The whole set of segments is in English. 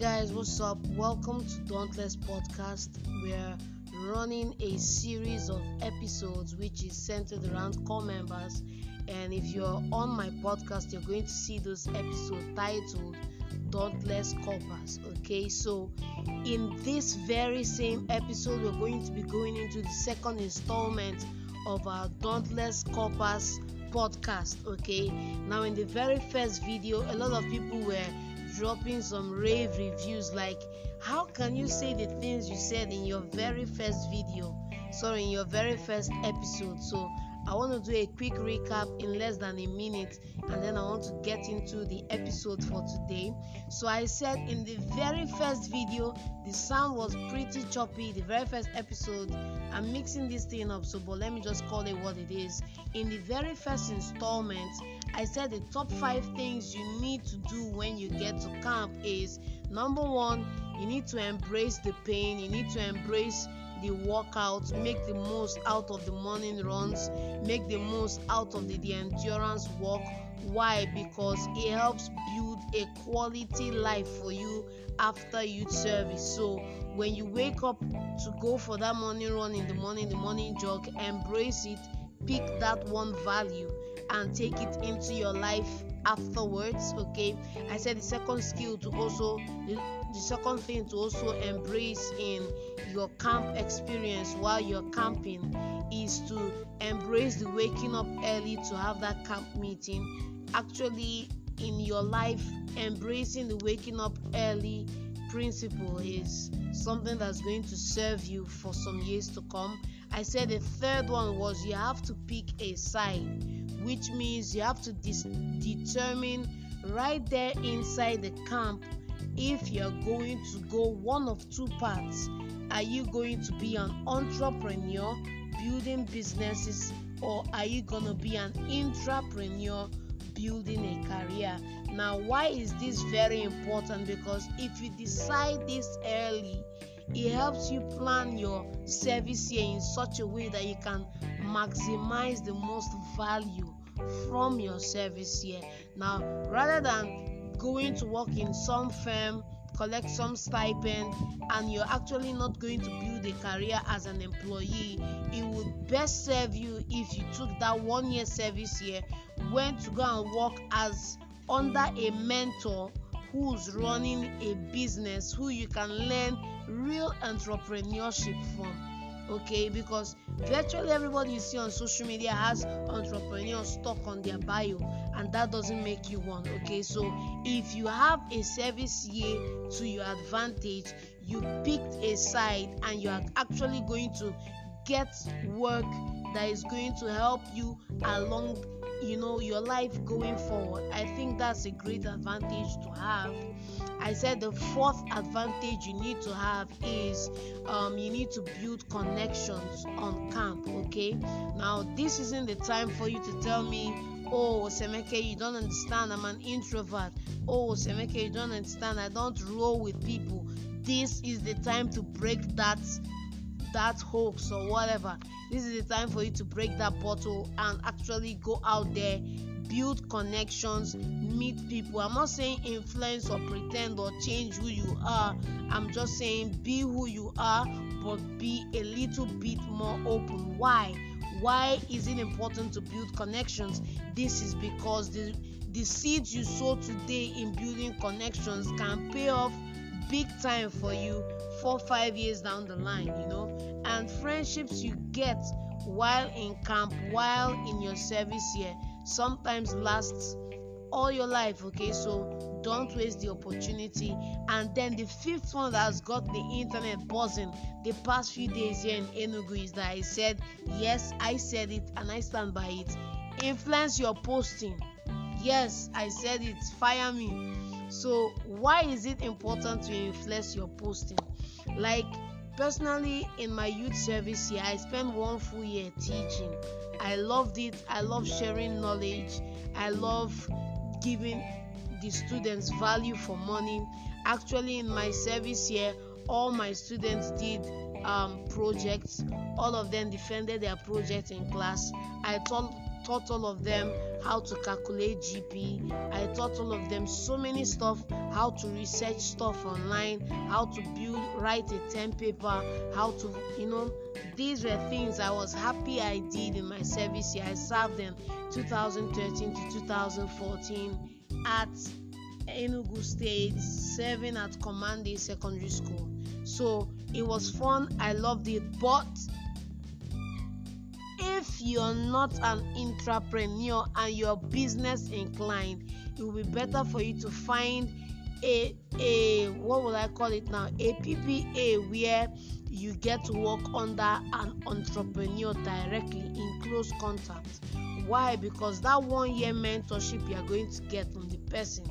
guys, what's up? Welcome to Dauntless Podcast. We're running a series of episodes which is centered around corps members. And if you're on my podcast, you're going to see those episodes titled Dauntless Corpers. Okay, so in this very same episode, we're going to be going into the second installment of our Dauntless Corpers podcast. Okay, now in the very first video, a lot of people were dropping some rave reviews like how can you say the things you said in your very first video sorry in your very first episode so I want to do a quick recap in less than a minute and then I want to get into the episode for today. So, I said in the very first video, the sound was pretty choppy. The very first episode, I'm mixing this thing up, so but let me just call it what it is. In the very first installment, I said the top five things you need to do when you get to camp is number one, you need to embrace the pain, you need to embrace the workout, make the most out of the morning runs, make the most out of the, the endurance walk. Why? Because it helps build a quality life for you after youth service. So when you wake up to go for that morning run in the morning, the morning jog, embrace it, pick that one value and take it into your life afterwards okay? I said the second skill to also the, the second thing to also embrace in your camp experience while you're camping is to embrace the waking up early to have that camp meeting. Actually in your life embracing the waking up early principle is something that's going to serve you for some years to come. I said the third one was you have to pick a side which means you have to determine right there inside the camp if you're going to go one of two paths. Are you going to be an entrepreneur building businesses, or are you going to be an intrapreneur building a career? Now, why is this very important? Because if you decide this early, it helps you plan your service here in such a way that you can maximize the most value from your service here. Now, rather than going to work in some firm, collect some stipend, and you're actually not going to build a career as an employee, it would best serve you if you took that one year service here, went to go and work as under a mentor who's running a business who you can learn real entrepreneurship from okay because virtually everybody you see on social media has entrepreneur stuck on their bio and that doesn't make you one okay? So if you have a service year to your advantage you picked a side and you are actually going to get work that is going to help you along you know your life going forward i think that's a great advantage to have. I said the fourth advantage you need to have is um, you need to build connections on camp okay? Now this isn't the time for you to tell me oh semeke you don't understand. I'm an introvert. Oh semeke you don't understand. I don't roll with people. This is the time to break that that hoax or whatever this is the time for you to break that bottle and actually go out there build connections meet people. I'm not saying influence or pretend or change who you are. I'm just saying be who you are but be a little bit more open. Why? Why is it important to build connections? This is because the the seeds you sow today in building connections can pay off big time for you four five years down the line you know? And friendships you get while in camp while in your service here sometimes lasts all your life okay? So don't waste the opportunity. And then the fifth one that has got the internet buzzing the past few days here in enugu is that i said yes i said it and i stand by it. Influence your posting. Yes i said it. Fire me so why is it important to influence your posting? Like personally in my youth service here i spent one full year teaching. I loved it. I love sharing knowledge. I love giving the students value for money. Actually in my service here all my students did um, projects. All of them defended their projects in class. I taught taught all of them how to calculate GP. I taught all of them so many stuff, how to research stuff online, how to build, write a 10 paper, how to, you know, these were things I was happy I did in my service year. I served in 2013 to 2014 at Enugu State, serving at Command Secondary School. So it was fun. I loved it, but you're not an entrepreneur and you're business inclined, it will be better for you to find a a what would I call it now? A PPA where you get to work under an entrepreneur directly in close contact. Why? Because that one year mentorship you are going to get from the person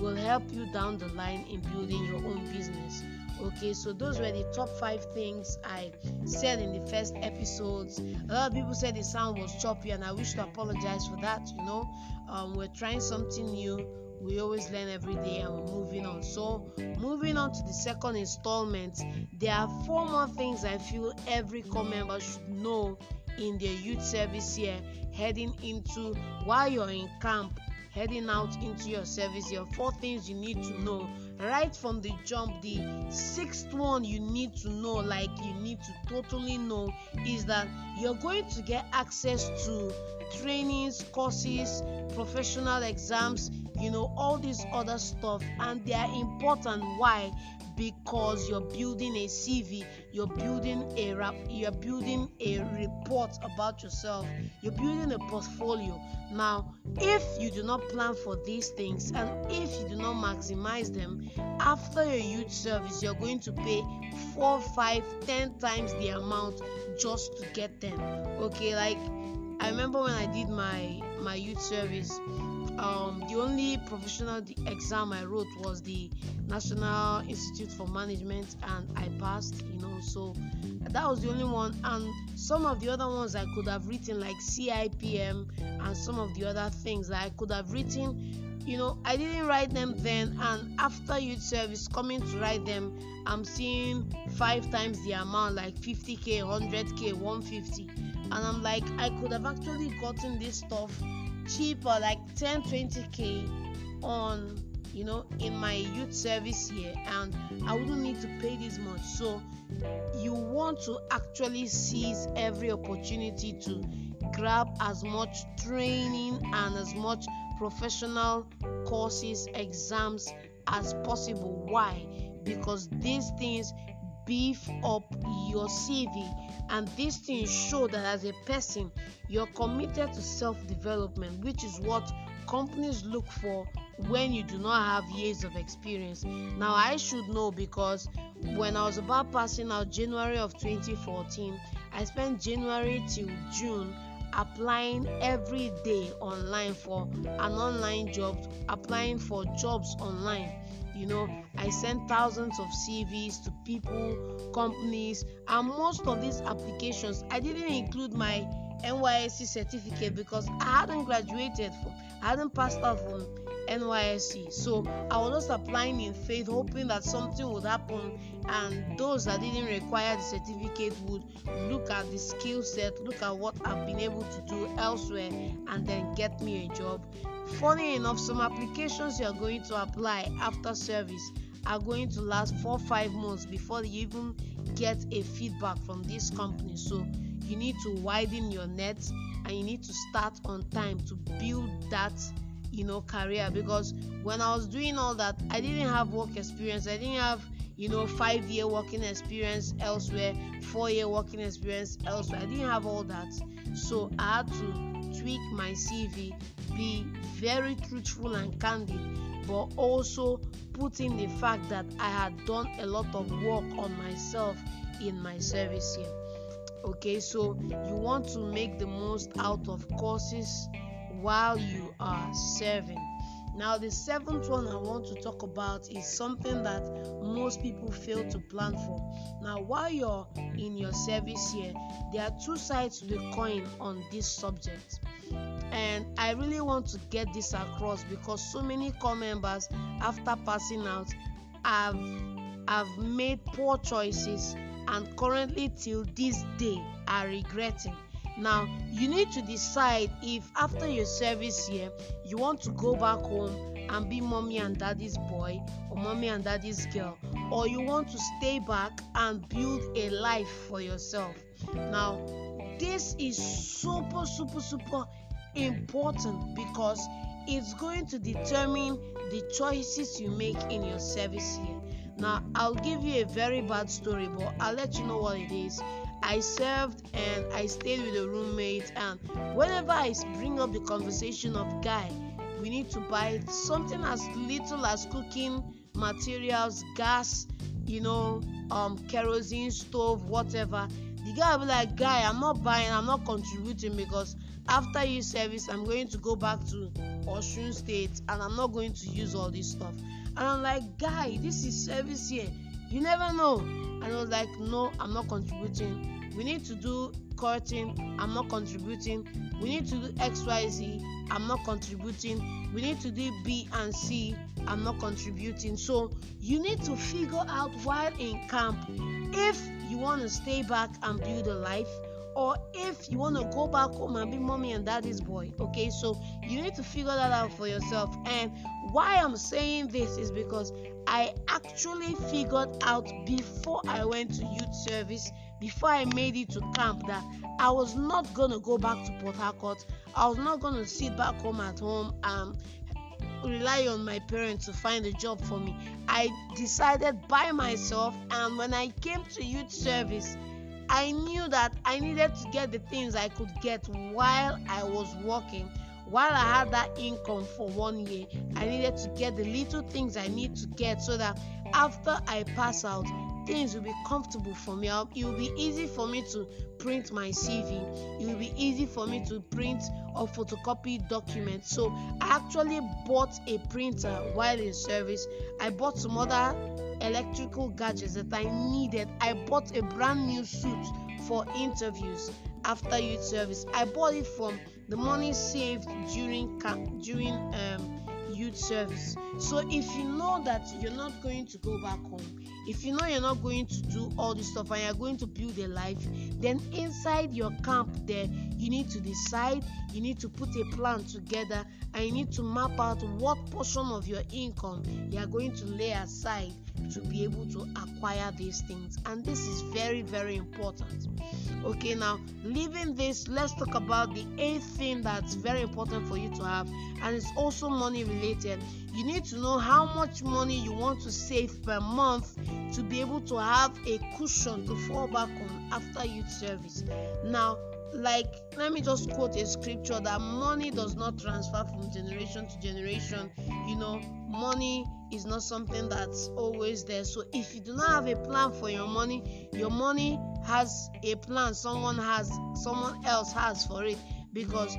will help you down the line in building your own business okay so those were the top five things i said in the first episodes. A lot of people said the sound was choppy and i wish to apologize for that you know. Um, we're trying something new. We always learn every day and we're moving on. So moving on to the second installment there are four more things i feel every corps member should know in their youth service year heading into while you're in camp heading out into your service year. Four things you need to know right from the jump the sixth one you need to know like you need to totally know is that you're going to get access to trainings courses professional exams you know all this other stuff and they are important why because you're building a CV, you're building a rap, you're building a report about yourself, you're building a portfolio. Now, if you do not plan for these things and if you do not maximize them, after your youth service, you're going to pay four, five, ten times the amount just to get them. Okay, like I remember when I did my my youth service um, the only professional exam I wrote was the National Institute for Management, and I passed. You know, so that was the only one. And some of the other ones I could have written, like CIPM, and some of the other things that I could have written. You know, I didn't write them then, and after youth service, coming to write them, I'm seeing five times the amount, like 50k, 100k, 150, and I'm like, I could have actually gotten this stuff cheaper like 10 20k on you know in my youth service year and i wouldn't need to pay this much. So you want to actually seize every opportunity to grab as much training and as much professional courses exams as possible. Why? Because these things beef up your CV and these things show that as a person you're committed to self development, which is what companies look for when you do not have years of experience. Now, I should know because when I was about passing out January of 2014, I spent January till June applying every day online for an online job, applying for jobs online you know i sent thousands of cvs to people companies and most of these applications. I didn't include my nysc certificate because i hadn't graduated from i hadn't passed out from nysc so i was just applying in faith hoping that something would happen and those that didn't require the certificate would look at the skill set look at what i've been able to do elsewhere and then get me a job Funny enough, some applications you are going to apply after service are going to last four five months before you even get a feedback from this company. So you need to widen your net and you need to start on time to build that you know career because when I was doing all that, I didn't have work experience. I didn't have you know five year working experience elsewhere, four year working experience elsewhere. I didn't have all that, so I had to tweak my CV, be very truthful and candid, but also put in the fact that I had done a lot of work on myself in my service here. Okay, so you want to make the most out of courses while you are serving. Now, the seventh one I want to talk about is something that most people fail to plan for. Now, while you're in your service here, there are two sides to the coin on this subject. And I really want to get this across because so many corps members, after passing out, have, have made poor choices and currently till this day are regretting Now, you need to decide if after your service here you want to go back home and be mommy and daddy's boy or mommy and daddy's girl, or you want to stay back and build a life for yourself. Now, this is super, super, super important because it's going to determine the choices you make in your service here. Now, I'll give you a very bad story, but I'll let you know what it is. I served and I stayed with a roommate, and whenever I bring up the conversation of guy, we need to buy something as little as cooking materials, gas, you know, um, kerosene stove, whatever. The guy will be like, guy, I'm not buying, I'm not contributing because after you service, I'm going to go back to Osun State and I'm not going to use all this stuff. And I'm like, guy, this is service here. You never know. And I was like, no, I'm not contributing. We need to do curtain. I'm not contributing. We need to do XYZ. I'm not contributing. We need to do B and C. I'm not contributing. So you need to figure out while in camp if you want to stay back and build a life or if you want to go back home and be mommy and daddy's boy okay? So you need to figure that out for yourself. And why i'm saying this is because i actually figured out before i went to youth service before i made it to camp that i was not going to go back to port harcourt. I was not going to sit back home at home and rely on my parents to find a job for me. I decided by myself and when i came to youth service I knew that I needed to get the things I could get while I was working. While I had that income for one year, I needed to get the little things I need to get so that after I pass out, things will be comfortable for me. It will be easy for me to print my CV. It will be easy for me to print or photocopy documents. So I actually bought a printer while in service. I bought some other electrical gadgets that I needed. I bought a brand new suit for interviews after youth service. I bought it from the money saved during during um, youth service. So if you know that you're not going to go back home, if you know you're not going to do all this stuff and you're going to build a life, then inside your camp there, you need to decide, you need to put a plan together, and you need to map out what portion of your income you are going to lay aside to be able to acquire these things. And this is very, very important. Okay, now leaving this, let's talk about the eighth thing that's very important for you to have, and it's also money related. You need to know how much money you want to save per month to be able to have a cushion to fall back on after youth service. Now, like let me just quote a scripture that money does not transfer from generation to generation. You know money is not something that's always there. So if you do not have a plan for your money your money has a plan. Someone has someone else has for it. Because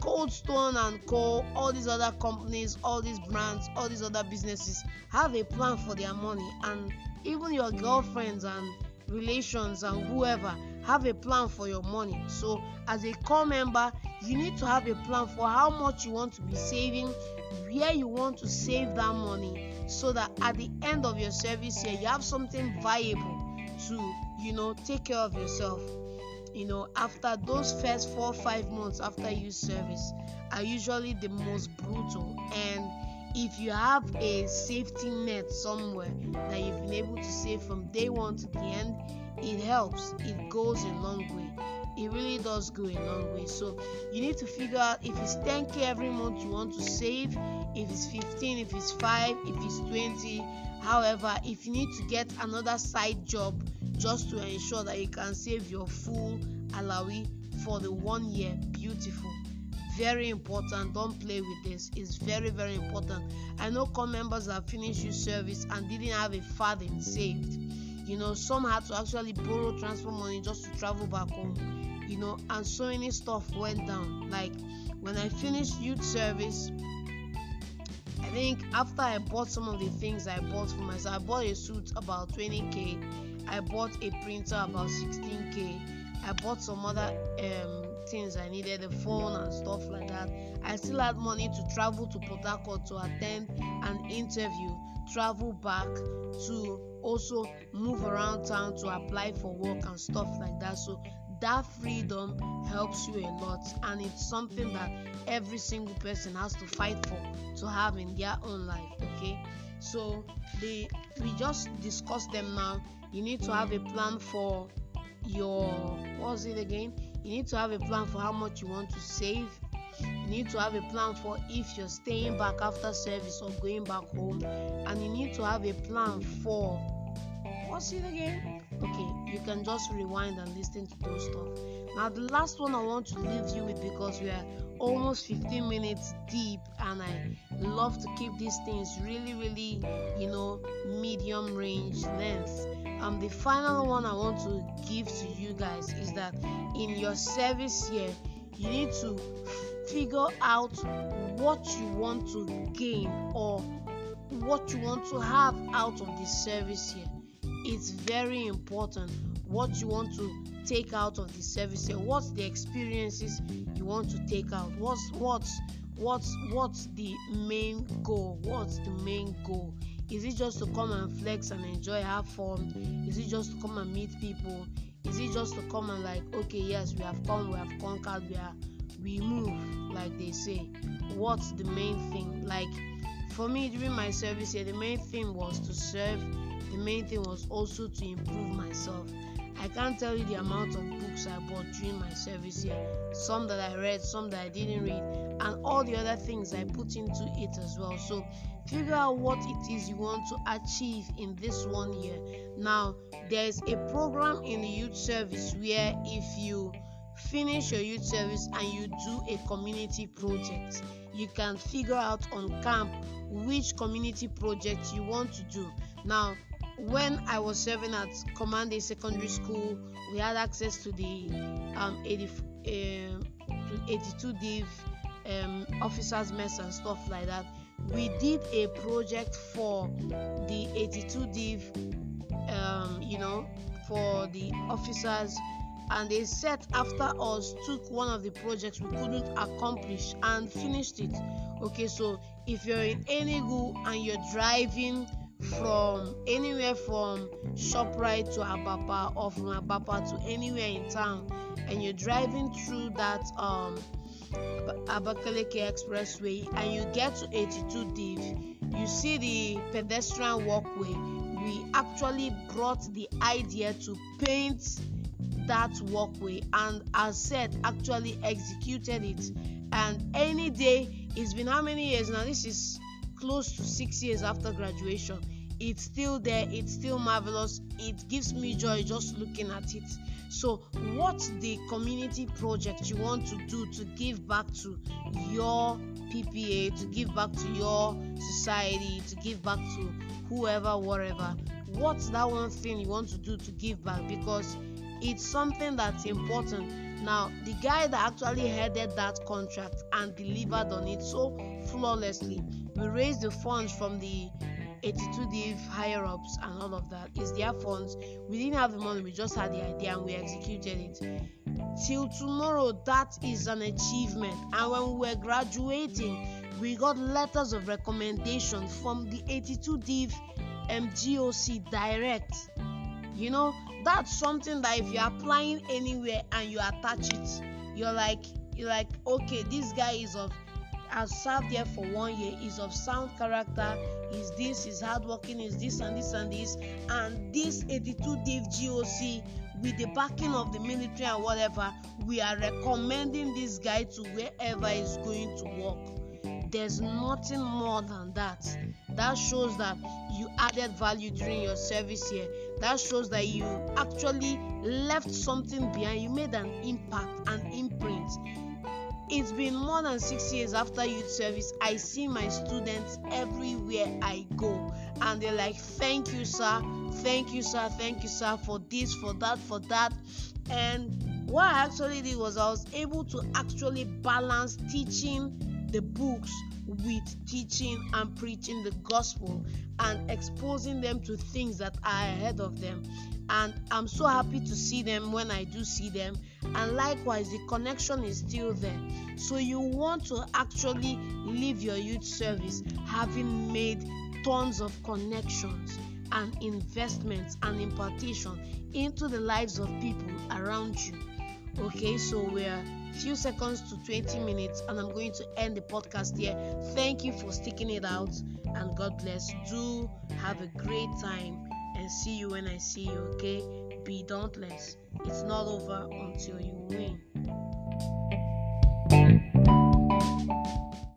cold stone and co all these other companies all these brands all these other businesses have a plan for their money. And even your girlfriends and relations and whoever have a plan for your money. So as a corps member you need to have a plan for how much you want to be saving where you want to save that money so that at the end of your service here you have something viable to you know take care of yourself. You know after those first four five months after you service are usually the most brutal. And if you have a safety net somewhere that you've been able to save from day one to the end it helps it goes a long way. It really does go a long way. So you need to figure out if it's 10k every month you want to save if it's 15 if it's 5 if it's 20 however if you need to get another side job just to ensure that you can save your full allawee for the one year beautiful. Very important don't play with this. It's very very important. I know corps members that finished your service and didn't have a farthing saved you know some had to actually borrow transfer money just to travel back home you know and so many stuff went down like when i finished youth service i think after i bought some of the things i bought for myself i bought a suit about 20k i bought a printer about 16k i bought some other um things I needed, the phone and stuff like that. I still had money to travel to Port Harcourt to attend an interview, travel back to also move around town to apply for work and stuff like that. So that freedom helps you a lot. And it's something that every single person has to fight for to have in their own life okay? So we just discuss them now. You need to have a plan for your what's it again? You need to have a plan for how much you want to save you need to have a plan for if you're staying back after service or going back home. And you need to have a plan for what's it again? Okay you can just rewind and listen to those stuff. Now the last one i want to leave you with because we are almost 15 minutes deep and i love to keep these things really really you know medium range length. Um the final one i want to give to you guys is that in your service year you need to figure out what you want to gain or what you want to have out of this service here. it's very important what you want to take out of the service here. what's the experiences you want to take out? What's what's what's what's the main goal? What's the main goal? Is it just to come and flex and enjoy have fun? Is it just to come and meet people? Is it just to come and like okay yes we have come we have conquered we are we move like they say what's the main thing? Like for me during my service here the main thing was to serve the main thing was also to improve myself. I can't tell you the amount of books i bought during my service here. Some that i read some that i didn't read and all the other things i put into it as well. So figure out what it is you want to achieve in this one year. Now there's a program in the youth service where if you finish your youth service and you do a community project. You can figure out on camp which community project you want to do. Now when i was serving at command secondary school we had access to the um, 80, uh, 82 div um, officers mess and stuff like that. We did a project for the 82 div um, you know for the officers and they set after us took one of the projects we couldn't accomplish and finished it. Okay so if you're in enugu and you're driving from anywhere from shoprite to abakpa or from abakpa to anywhere in town and you're driving through that um abakaliki expressway and you get to 82 div you see the pedestrian walkway we actually brought the idea to paint that walkway and as said actually executed it. And any day it's been how many years now? This is close to six years after graduation. It's still there it's still marvelous. It gives me joy just looking at it. So what's the community project you want to do to give back to your ppa to give back to your society to give back to whoever whatever? What's that one thing you want to do to give back? Because it's something that's important. Now the guy that actually headed that contract and delivered on it so flawlessly we raised the funds from the 82 div higher ups and all of that. Is their funds. We didn't have the money we just had the idea and we executed it. Till tomorrow that is an achievement. And when we were graduating we got letters of recommendation from the 82 div mgoc direct you know that's something that if you're applying anywhere and you attach it you're like you're like okay this guy is of has served there for one year is of sound character is this is hardworking is this and this and this and this 82 div goc with the backing of the military and whatever we are recommending this guy to wherever he's going to work. There's nothing more than that. That shows that you added value during your service here that shows that you actually left something behind. You made an impact an imprint. It's been more than six years after youth service. I see my students everywhere i go. And they're like thank you sir. Thank you sir. Thank you sir for this for that for that. And what i actually did was i was able to actually balance teaching the books with teaching and preaching the gospel and exposing them to things that are ahead of them. And I'm so happy to see them when I do see them. And likewise, the connection is still there. So, you want to actually leave your youth service having made tons of connections and investments and impartation into the lives of people around you. Okay, so we're few seconds to 20 minutes, and I'm going to end the podcast here. Thank you for sticking it out, and God bless. Do have a great time, and see you when I see you. Okay, be dauntless. It's not over until you win.